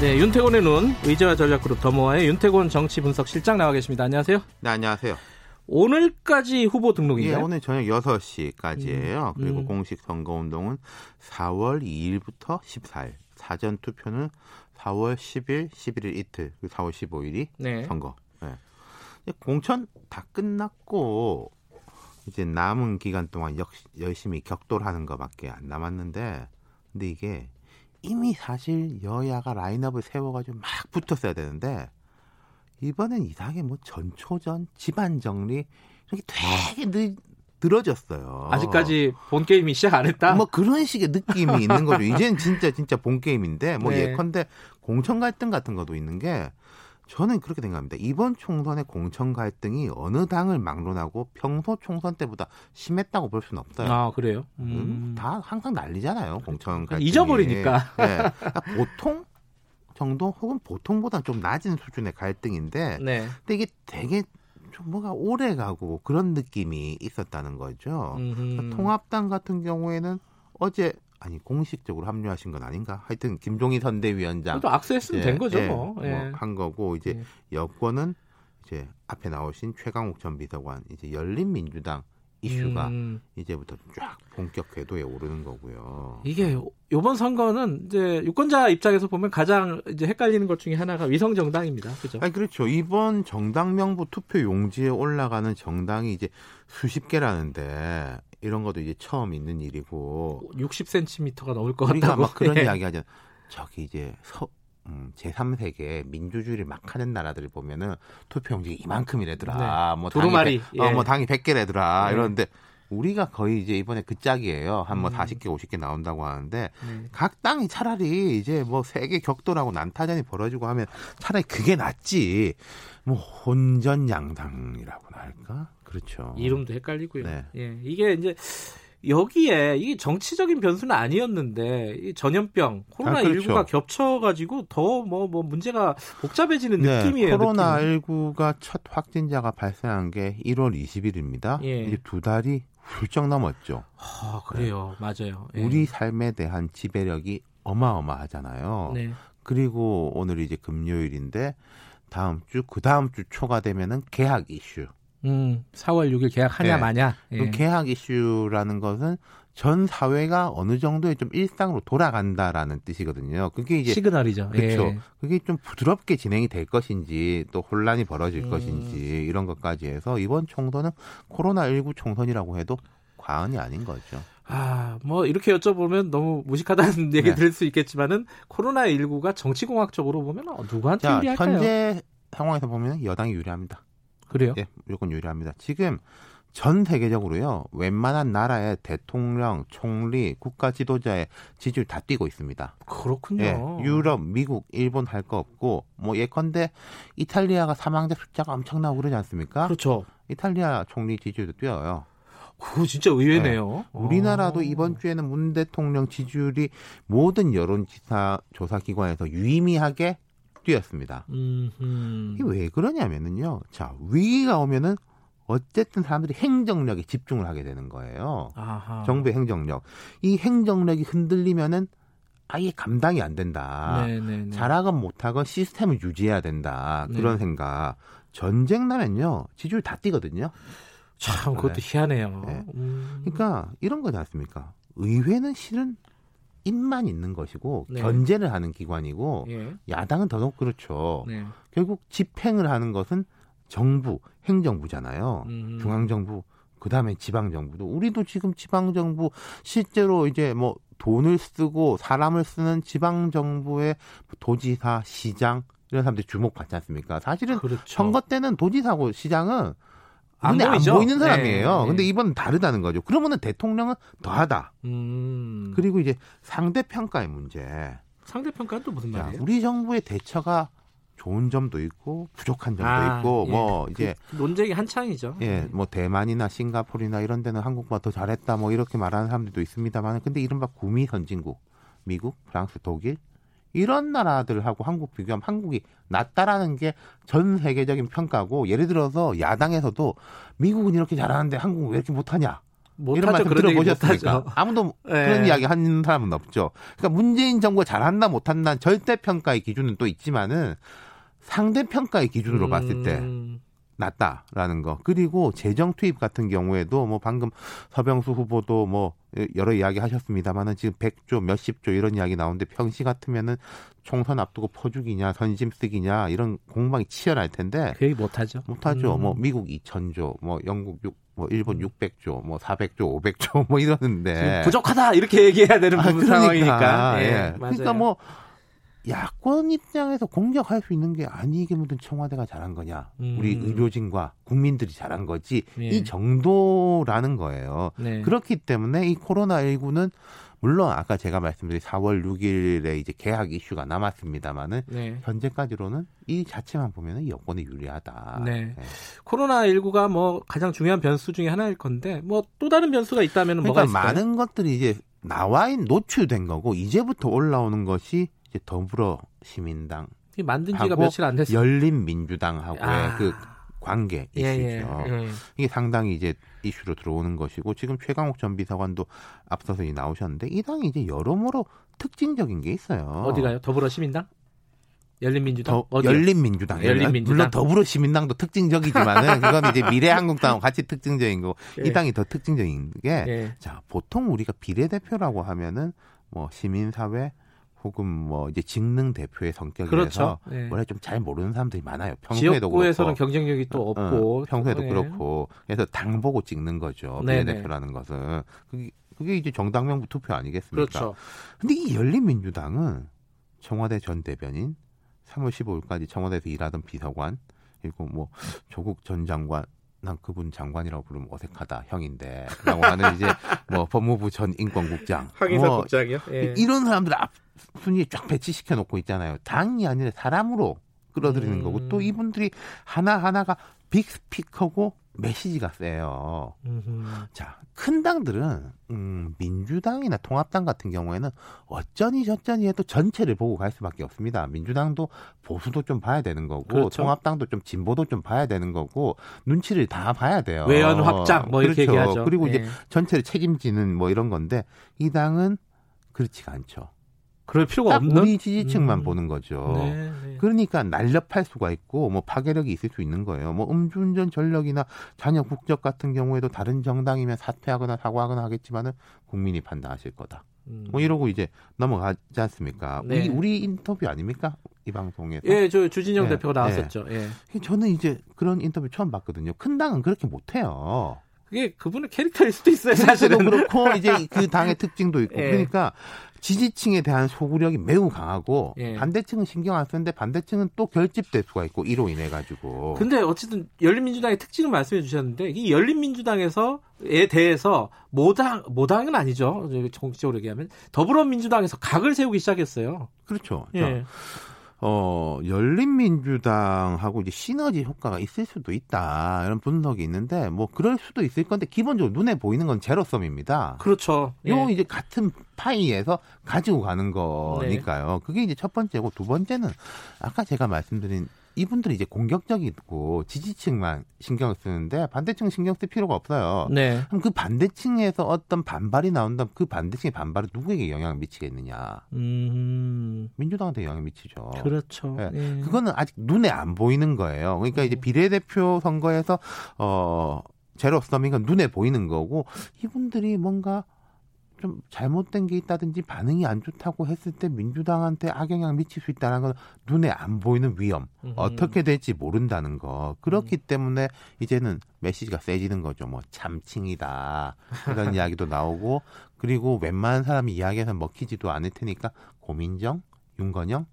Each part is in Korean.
네, 윤태곤의 눈 의제와 전략그룹 더모아의 윤태곤 정치 분석 실장 나와 계십니다. 안녕하세요. 네, 안녕하세요. 오늘까지 후보 등록인가요? 예, 오늘 저녁 6시까지예요. 음, 그리고 음. 공식 선거운동은 4월 2일부터 14일. 사전 투표는 4월 10일, 11일 이틀, 그리고 4월 15일이 네. 선거. 예. 이제 공천 다 끝났고 이제 남은 기간 동안 역, 열심히 격돌하는 것밖에 안 남았는데 근데 이게 이미 사실 여야가 라인업을 세워가지고 막 붙었어야 되는데 이번엔 이상하게 뭐 전초전 집안 정리 이렇게 되게 늘, 늘어졌어요. 아직까지 본 게임이 시작 안 했다. 뭐 그런 식의 느낌이 있는 거죠. 이제는 진짜 진짜 본 게임인데 뭐 네. 예컨대 공천 갈등 같은 것도 있는 게 저는 그렇게 생각합니다. 이번 총선의 공천 갈등이 어느 당을 막론하고 평소 총선 때보다 심했다고 볼 수는 없어요. 아 그래요? 음, 음. 다 항상 난리잖아요. 공천 갈등 잊어버리니까. 네. 그러니까 보통 정도 혹은 보통보다 좀 낮은 수준의 갈등인데 네. 근데 이게 되게 좀 뭐가 오래 가고 그런 느낌이 있었다는 거죠. 음흠. 통합당 같은 경우에는 어제 아니 공식적으로 합류하신 건 아닌가? 하여튼 김종인 선대위원장 또 악수했으면 된 거죠, 뭐. 예. 한 거고 이제 예. 여권은 이제 앞에 나오신 최강욱 전 비서관 이제 열린민주당 이슈가 음. 이제부터 쫙 본격 궤도에 오르는 거고요. 이게 이번 선거는 이제 유권자 입장에서 보면 가장 이제 헷갈리는 것 중에 하나가 위성 정당입니다. 그죠? 아니 그렇죠. 이번 정당 명부 투표 용지에 올라가는 정당이 이제 수십 개라는데 이런 것도 이제 처음 있는 일이고 60cm가 넘을 것 우리가 같다고. 막 그런 예. 이야기 하잖아. 저기 이제 서, 음, 제3세계 민주주의를 막 하는 나라들을 보면은 투표 용지 이만큼이래더라. 뭐 당이 두루마리, 백- 어, 예. 뭐 당이 100개래더라. 네. 이러는데 우리가 거의 이제 이번에 그 짝이에요. 한뭐 음. 40개, 50개 나온다고 하는데 네. 각 당이 차라리 이제 뭐 세계 격돌하고 난타전이 벌어지고 하면 차라리 그게 낫지. 뭐 혼전 양당이라고나 할까? 그렇죠. 이름도 헷갈리고요. 네. 예, 이게 이제 여기에 이 정치적인 변수는 아니었는데 이 전염병 코로나 아, 그렇죠. 19가 겹쳐가지고 더뭐뭐 문제가 복잡해지는 느낌이에요. 코로나 느낌이. 19가 첫 확진자가 발생한 게 1월 20일입니다. 예. 이제 두 달이 훌쩍 넘었죠. 아 그래요, 맞아요. 예. 우리 삶에 대한 지배력이 어마어마하잖아요. 네. 그리고 오늘 이제 금요일인데 다음 주 그 다음 주 초가 되면은 개학 이슈. 음, 4월 6일 계약하냐 네. 마냐. 예. 그 개학 이슈라는 것은 전 사회가 어느 정도의 좀 일상으로 돌아간다라는 뜻이거든요. 그게 이제 시그널이죠. 그렇죠. 예. 그게 좀 부드럽게 진행이 될 것인지 또 혼란이 벌어질 음. 것인지 이런 것까지 해서 이번 총선은 코로나 19 총선이라고 해도 과언이 아닌 거죠. 아, 뭐 이렇게 여쭤보면 너무 무식하다는 얘기 네. 들을 수 있겠지만은 코로나 19가 정치공학적으로 보면 어, 누구한테 자, 유리할까요? 현재 상황에서 보면 여당이 유리합니다. 그래요? 예, 무조건 유리합니다. 지금 전 세계적으로요, 웬만한 나라의 대통령, 총리, 국가 지도자의 지지율 다 뛰고 있습니다. 그렇군요. 예, 유럽, 미국, 일본 할 거 없고, 뭐 예컨대 이탈리아가 사망자 숫자가 엄청나고 그러지 않습니까? 그렇죠. 이탈리아 총리 지지율도 뛰어요. 그거 진짜 의외네요. 우리나라도 어. 이번 주에는 문 대통령 지지율이 모든 여론조사 조사 기관에서 유의미하게 뛰었습니다. 음, 음. 이게 왜 그러냐면은요. 자, 위기가 오면은 어쨌든 사람들이 행정력에 집중을 하게 되는 거예요. 아하. 정부의 행정력. 이 행정력이 흔들리면은 아예 감당이 안 된다. 네네네. 잘하건 못하건 시스템을 유지해야 된다. 네. 그런 생각. 전쟁 나면요. 지지율 다 뛰거든요. 참 그것도 희한해요. 네. 음. 그러니까 이런 거지 않습니까? 의회는 실은 입만 있는 것이고 네. 견제를 하는 기관이고 예. 야당은 더더욱 그렇죠. 네. 결국 집행을 하는 것은 정부, 행정부잖아요. 음. 중앙정부, 그 다음에 지방정부도. 우리도 지금 지방정부 실제로 이제 뭐 돈을 쓰고 사람을 쓰는 지방정부의 도지사, 시장 이런 사람들이 주목받지 않습니까? 사실은 그렇죠. 선거 때는 도지사고 시장은 안 눈에 안, 보이죠? 보이는 사람이에요. 네, 근데 네. 이번은 다르다는 거죠. 그러면은 대통령은 더하다. 음. 그리고 이제 상대 평가의 문제. 상대 평가는 또 무슨 자, 말이에요? 우리 정부의 대처가 좋은 점도 있고 부족한 점도 아, 있고 예. 뭐 이제 그 논쟁이 한창이죠. 예, 뭐 대만이나 싱가포르나 이런 데는 한국보다 더 잘했다 뭐 이렇게 말하는 사람들도 있습니다만 근데 이른바 구미 선진국 미국, 프랑스, 독일 이런 나라들하고 한국 비교하면 한국이 낫다라는 게 전 세계적인 평가고 예를 들어서 야당에서도 미국은 이렇게 잘하는데 한국은 왜 이렇게 못하냐 이런. 말씀 들어보셨습니까? 아무도 예. 그런 이야기 하는 사람은 없죠. 그러니까 문재인 정부가 잘한다 못한다 절대 평가의 기준은 또 있지만은 상대 평가의 기준으로 봤을 때 음, 낫다라는 거. 그리고 재정 투입 같은 경우에도 뭐 방금 서병수 후보도 뭐 여러 이야기 하셨습니다만은 지금 100조 몇십 조 이런 이야기 나오는데 평시 같으면은 총선 앞두고 퍼주기냐 선심 쓰기냐 이런 공방이 치열할 텐데 그 얘기 못하죠. 못하죠. 음. 뭐 미국 2천조, 뭐 영국 6, 뭐 일본 600조, 뭐 400조, 500조 뭐 이러는데 부족하다 이렇게 얘기해야 되는 아, 그러니까, 상황이니까. 예. 예. 그러니까 뭐 야권 입장에서 공격할 수 있는 게 아니 이게 무슨 청와대가 잘한 거냐, 음. 우리 의료진과 국민들이 잘한 거지 예. 이 정도라는 거예요. 네. 그렇기 때문에 이 코로나 19는 물론 아까 제가 말씀드린 4월 6일에 이제 개학 이슈가 남았습니다만은 네. 현재까지로는 이 자체만 보면은 여권이 유리하다. 네. 예. 코로나 19가 뭐 가장 중요한 변수 중에 하나일 건데 뭐 또 다른 변수가 있다면 뭐가 그러니까 있을까요? 많은 것들이 이제 나와 있는 노출된 거고 이제부터 올라오는 것이 이제 더불어 시민당, 이 만든 지가 며칠 안 됐어요. 열린 민주당하고의 아. 그 관계 예, 예, 이슈죠. 예. 이게 상당히 이제 이슈로 들어오는 것이고 지금 최강욱 전 비서관도 앞서서 이 나오셨는데 이 당이 이제 여러모로 특징적인 게 있어요. 어디가요? 더불어시민당? 열린민주당? 더? 열린민주당. 열린민주당. 물론 더불어시민당도 특징적이지만은 그건 이제 미래한국당하고 같이 특징적인 거고 예. 이 당이 더 특징적인 게 예. 자, 보통 우리가 비례대표라고 하면은 뭐 시민사회 혹은 뭐 이제 직능 대표의 성격이라서 그렇죠. 예. 원래 좀 잘 모르는 사람들이 많아요. 평소에도 지역구에서는 그렇고. 경쟁력이 또 어, 없고 평소에도 예. 그렇고 그래서 당 보고 찍는 거죠. 네네. 비례대표라는 것은 그게, 그게 이제 정당명 투표 아니겠습니까? 그렇죠. 근데 이 열린민주당은 청와대 전 대변인 3월 15일까지 청와대에서 일하던 비서관 그리고 뭐 조국 전 장관 난 그분 장관이라고 부르면 어색하다 형인데 라고 하는 이제 뭐 법무부 전 인권국장 황인사 뭐 국장이요? 예. 이런 사람들 앞 순위에 쫙 배치시켜 놓고 있잖아요. 당이 아니라 사람으로 끌어들이는 음. 거고 또 이분들이 하나 하나가 빅 스피커고 메시지가 세요. 음흠. 자, 큰 당들은 음, 민주당이나 통합당 같은 경우에는 어쩌니 저쩌니 해도 전체를 보고 갈 수밖에 없습니다. 민주당도 보수도 좀 봐야 되는 거고 그렇죠. 통합당도 좀 진보도 좀 봐야 되는 거고 눈치를 다 봐야 돼요. 외연 확장 뭐 이렇게 그렇죠. 얘기하죠. 그리고 이제 예. 전체를 책임지는 뭐 이런 건데 이 당은 그렇지가 않죠. 그럴 필요가 딱 없는 우리 지지층만 음. 보는 거죠. 네, 네. 그러니까 날렵할 수가 있고 뭐 파괴력이 있을 수 있는 거예요. 뭐 음주운전 전력이나 자녀 국적 같은 경우에도 다른 정당이면 사퇴하거나 사과하거나 하겠지만은 국민이 판단하실 거다. 음. 뭐 이러고 이제 넘어가지 않습니까? 네. 우리, 우리 인터뷰 아닙니까? 이 방송에서. 예, 저 주진영 네, 대표가 나왔었죠. 예. 저는 이제 그런 인터뷰 처음 봤거든요. 큰 당은 그렇게 못 해요. 그게 그분의 캐릭터일 수도 있어요, 사실은. 그렇고 이제 그 당의 특징도 있고 예. 그러니까 지지층에 대한 소구력이 매우 강하고 예. 반대층은 신경 안 쓰는데 반대층은 또 결집될 수가 있고 이로 인해 가지고 근데 어쨌든 열린민주당의 특징을 말씀해 주셨는데 이 열린민주당에서 에 대해서 모당 모당은 아니죠. 정치적으로 얘기하면 더불어민주당에서 각을 세우기 시작했어요. 그렇죠. 자, 예. 어, 열린민주당하고 이제 시너지 효과가 있을 수도 있다. 이런 분석이 있는데, 뭐, 그럴 수도 있을 건데, 기본적으로 눈에 보이는 건 제로섬입니다. 그렇죠. 요 예. 이제 같은 파이에서 가지고 가는 거니까요. 그게 이제 첫 번째고, 두 번째는, 아까 제가 말씀드린 이분들이 이제 공격적이고 지지층만 신경을 쓰는데 반대층 신경 쓸 필요가 없어요. 네. 그럼 그 반대층에서 어떤 반발이 나온다면 그 반대층의 반발은 누구에게 영향을 미치겠느냐? 음. 민주당한테 영향을 미치죠. 그렇죠. 예. 예. 그거는 아직 눈에 안 보이는 거예요. 그러니까 이제 음. 비례대표 선거에서 어 제로섬이가 눈에 보이는 거고 이분들이 뭔가 좀 잘못된 게 있다든지 반응이 안 좋다고 했을 때 민주당한테 악영향 미칠 수 있다는 건 눈에 안 보이는 위험 음. 어떻게 될지 모른다는 거 그렇기 때문에 이제는 메시지가 세지는 거죠 뭐 참칭이다 이런 이야기도 나오고 그리고 웬만한 사람이 이야기해서 먹히지도 않을 테니까 고민정 윤건영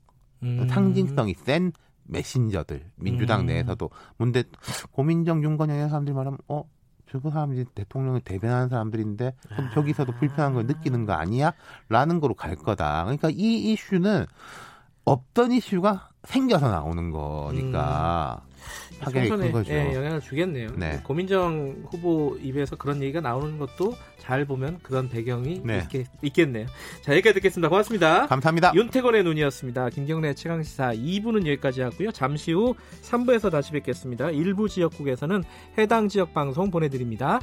음. 상징성이 센 메신저들 민주당 음. 내에서도 근데 고민정 윤건영 이런 사람들이 말하면 어 저거 사람들이 대통령을 대변하는 사람들인데 그럼 저기서도 불편한 걸 느끼는 거 아니야? 라는 거로 갈 거다. 그러니까 이 이슈는 없던 이슈가 생겨서 나오는 거니까 파 괴력이 큰 거죠. 예, 영향을 주겠네요. 네. 고민정 후보 입에서 그런 얘기가 나오는 것도 잘 보면 그런 배경이 네. 있겠, 네요 자, 여기까지 듣겠습니다. 고맙습니다. 감사합니다. 윤태권의 눈이었습니다. 김경래 최강시사 2부는 여기까지 하고요. 잠시 후 3부에서 다시 뵙겠습니다. 일부 지역국에서는 해당 지역 방송 보내드립니다.